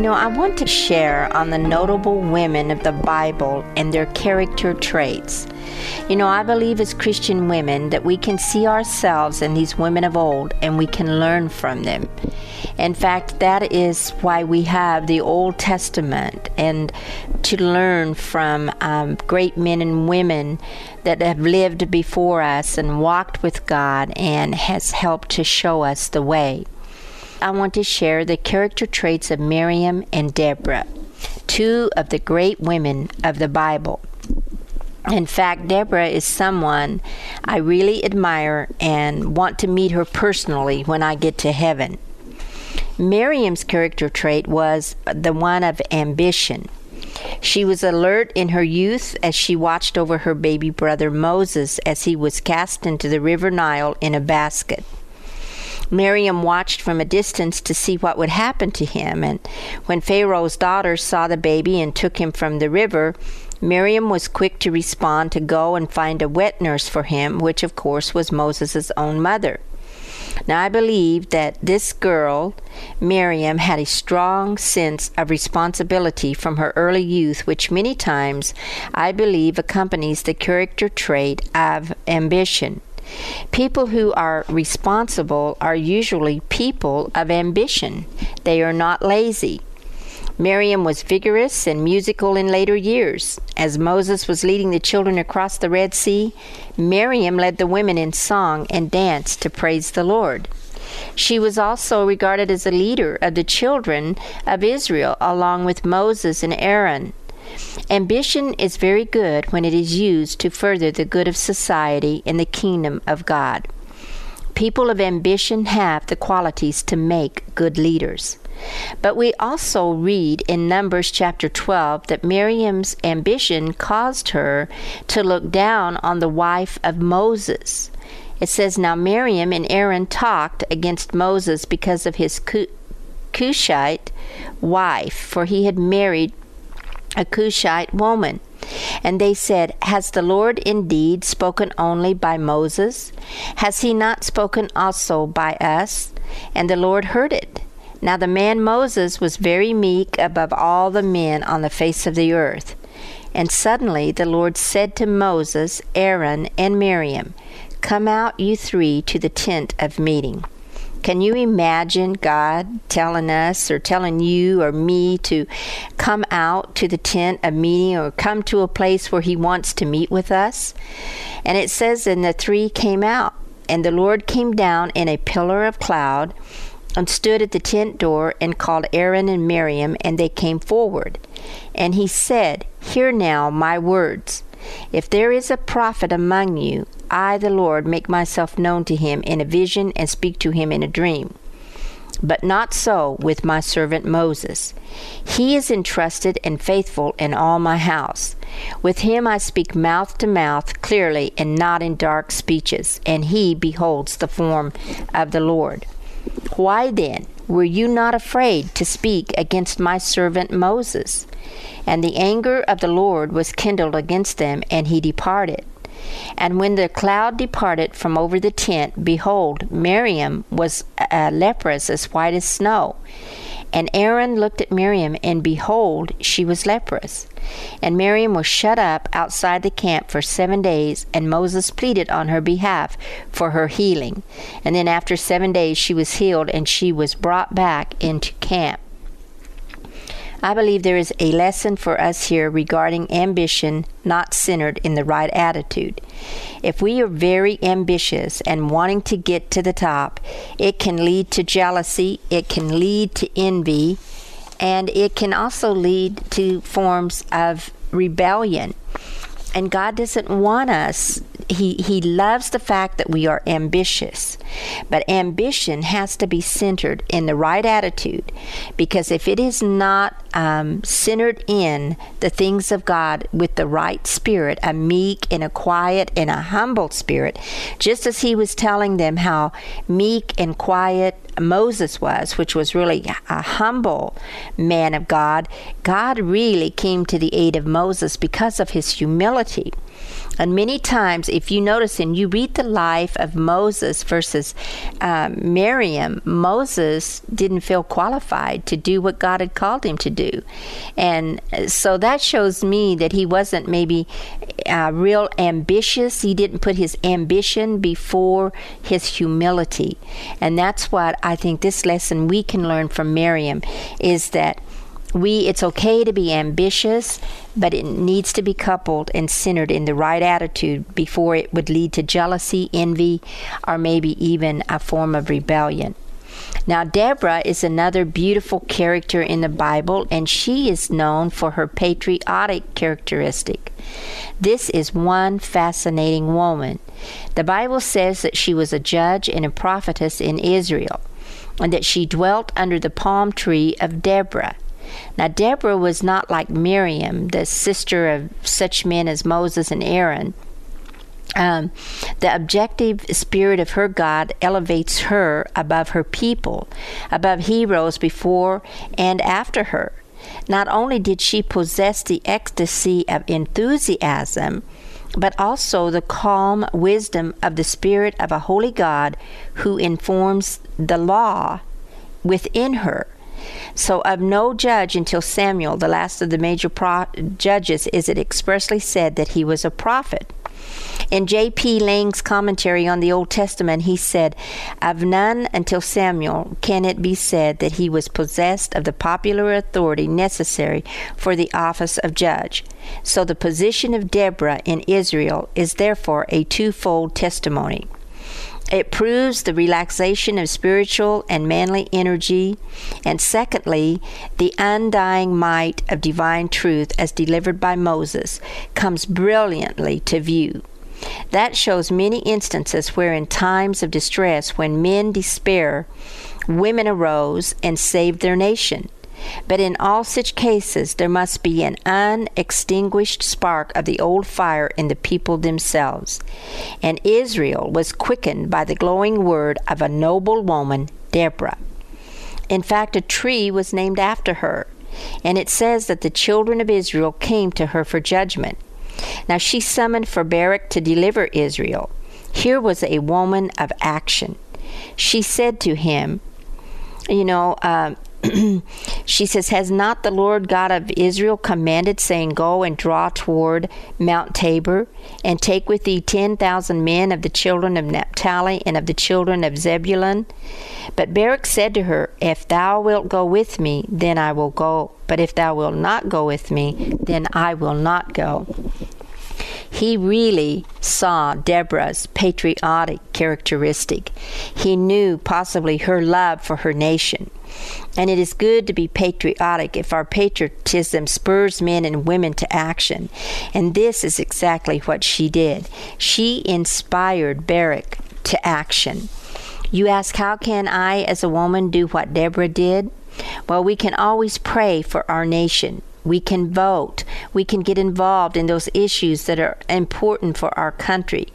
You know, I want to share on the notable women of the Bible and their character traits. You know, I believe as Christian women that we can see ourselves in these women of old and we can learn from them. In fact, that is why we have the Old Testament and to learn from um, great men and women that have lived before us and walked with God and has helped to show us the way. I want to share the character traits of Miriam and Deborah, two of the great women of the Bible. In fact, Deborah is someone I really admire and want to meet her personally when I get to heaven. Miriam's character trait was the one of ambition. She was alert in her youth as she watched over her baby brother Moses as he was cast into the river Nile in a basket. Miriam watched from a distance to see what would happen to him, and when Pharaoh's daughter saw the baby and took him from the river, Miriam was quick to respond to go and find a wet nurse for him, which of course was Moses' own mother. Now, I believe that this girl, Miriam, had a strong sense of responsibility from her early youth, which many times I believe accompanies the character trait of ambition. People who are responsible are usually people of ambition. They are not lazy. Miriam was vigorous and musical in later years. As Moses was leading the children across the Red Sea, Miriam led the women in song and dance to praise the Lord. She was also regarded as a leader of the children of Israel, along with Moses and Aaron. Ambition is very good when it is used to further the good of society and the kingdom of God. People of ambition have the qualities to make good leaders. But we also read in Numbers chapter 12 that Miriam's ambition caused her to look down on the wife of Moses. It says, Now Miriam and Aaron talked against Moses because of his Cushite wife, for he had married a Cushite woman. And they said, Has the Lord indeed spoken only by Moses? Has he not spoken also by us? And the Lord heard it. Now the man Moses was very meek above all the men on the face of the earth. And suddenly the Lord said to Moses, Aaron, and Miriam, Come out, you three, to the tent of meeting. Can you imagine God telling us or telling you or me to come out to the tent of meeting or come to a place where He wants to meet with us? And it says, And the three came out, and the Lord came down in a pillar of cloud and stood at the tent door and called Aaron and Miriam, and they came forward. And he said, Hear now my words. If there is a prophet among you, I, the Lord, make myself known to him in a vision and speak to him in a dream. But not so with my servant Moses. He is entrusted and faithful in all my house. With him I speak mouth to mouth clearly and not in dark speeches, and he beholds the form of the Lord. Why then were you not afraid to speak against my servant Moses? And the anger of the Lord was kindled against them, and he departed. And when the cloud departed from over the tent, behold, Miriam was uh, leprous as white as snow. And Aaron looked at Miriam, and behold, she was leprous. And Miriam was shut up outside the camp for seven days, and Moses pleaded on her behalf for her healing. And then after seven days she was healed, and she was brought back into camp. I believe there is a lesson for us here regarding ambition not centered in the right attitude. If we are very ambitious and wanting to get to the top, it can lead to jealousy, it can lead to envy, and it can also lead to forms of rebellion. And God doesn't want us he he loves the fact that we are ambitious but ambition has to be centered in the right attitude because if it is not um, centered in the things of god with the right spirit a meek and a quiet and a humble spirit just as he was telling them how meek and quiet Moses was, which was really a humble man of God, God really came to the aid of Moses because of his humility. And many times, if you notice and you read the life of Moses versus um, Miriam, Moses didn't feel qualified to do what God had called him to do. And so that shows me that he wasn't maybe uh, real ambitious. He didn't put his ambition before his humility. And that's what I think this lesson we can learn from Miriam is that we it's okay to be ambitious but it needs to be coupled and centered in the right attitude before it would lead to jealousy envy or maybe even a form of rebellion. Now deborah is another beautiful character in the bible and she is known for her patriotic characteristic. This is one fascinating woman. The bible says that she was a judge and a prophetess in israel and that she dwelt under the palm tree of deborah now, Deborah was not like Miriam, the sister of such men as Moses and Aaron. Um, the objective spirit of her God elevates her above her people, above heroes before and after her. Not only did she possess the ecstasy of enthusiasm, but also the calm wisdom of the Spirit of a holy God who informs the law within her. So, of no judge until Samuel, the last of the major pro- judges, is it expressly said that he was a prophet. In J.P. Lange's commentary on the Old Testament, he said, Of none until Samuel can it be said that he was possessed of the popular authority necessary for the office of judge. So the position of Deborah in Israel is therefore a twofold testimony. It proves the relaxation of spiritual and manly energy, and secondly, the undying might of divine truth as delivered by Moses comes brilliantly to view. That shows many instances where, in times of distress, when men despair, women arose and saved their nation. But in all such cases, there must be an unextinguished spark of the old fire in the people themselves. And Israel was quickened by the glowing word of a noble woman, Deborah. In fact, a tree was named after her, and it says that the children of Israel came to her for judgment. Now she summoned for Barak to deliver Israel. Here was a woman of action. She said to him, You know, uh, she says, Has not the Lord God of Israel commanded, saying, Go and draw toward Mount Tabor, and take with thee ten thousand men of the children of Naphtali and of the children of Zebulun? But Barak said to her, If thou wilt go with me, then I will go. But if thou wilt not go with me, then I will not go. He really saw Deborah's patriotic characteristic. He knew possibly her love for her nation. And it is good to be patriotic if our patriotism spurs men and women to action. And this is exactly what she did. She inspired Barak to action. You ask, how can I, as a woman, do what Deborah did? Well, we can always pray for our nation. We can vote. We can get involved in those issues that are important for our country.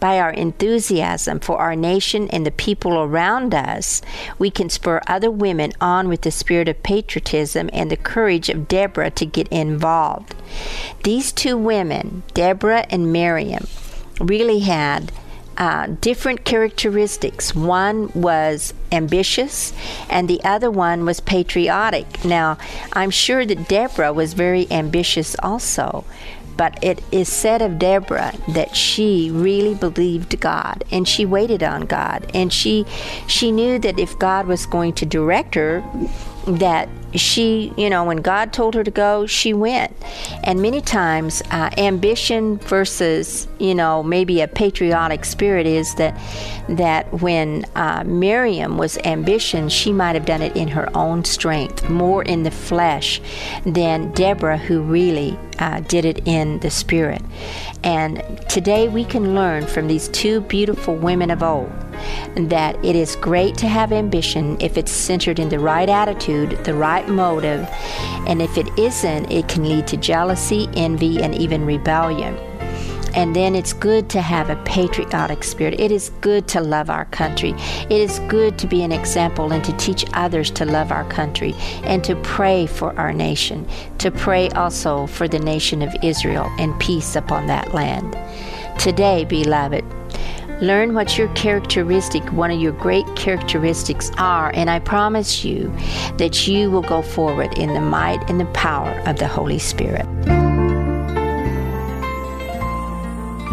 By our enthusiasm for our nation and the people around us, we can spur other women on with the spirit of patriotism and the courage of Deborah to get involved. These two women, Deborah and Miriam, really had uh, different characteristics. One was ambitious, and the other one was patriotic. Now, I'm sure that Deborah was very ambitious also, but it is said of Deborah that she really believed God and she waited on God and she she knew that if God was going to direct her that she, you know, when God told her to go, she went. And many times, uh, ambition versus, you know, maybe a patriotic spirit is that that when uh, Miriam was ambition, she might have done it in her own strength, more in the flesh, than Deborah, who really uh, did it in the spirit. And today we can learn from these two beautiful women of old that it is great to have ambition if it's centered in the right attitude, the right motive, and if it isn't, it can lead to jealousy, envy, and even rebellion. And then it's good to have a patriotic spirit. It is good to love our country. It is good to be an example and to teach others to love our country and to pray for our nation, to pray also for the nation of Israel and peace upon that land. Today, beloved, Learn what your characteristic, one of your great characteristics are, and I promise you that you will go forward in the might and the power of the Holy Spirit.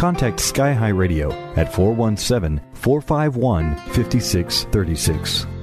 contact Sky High Radio at 417 451 5636.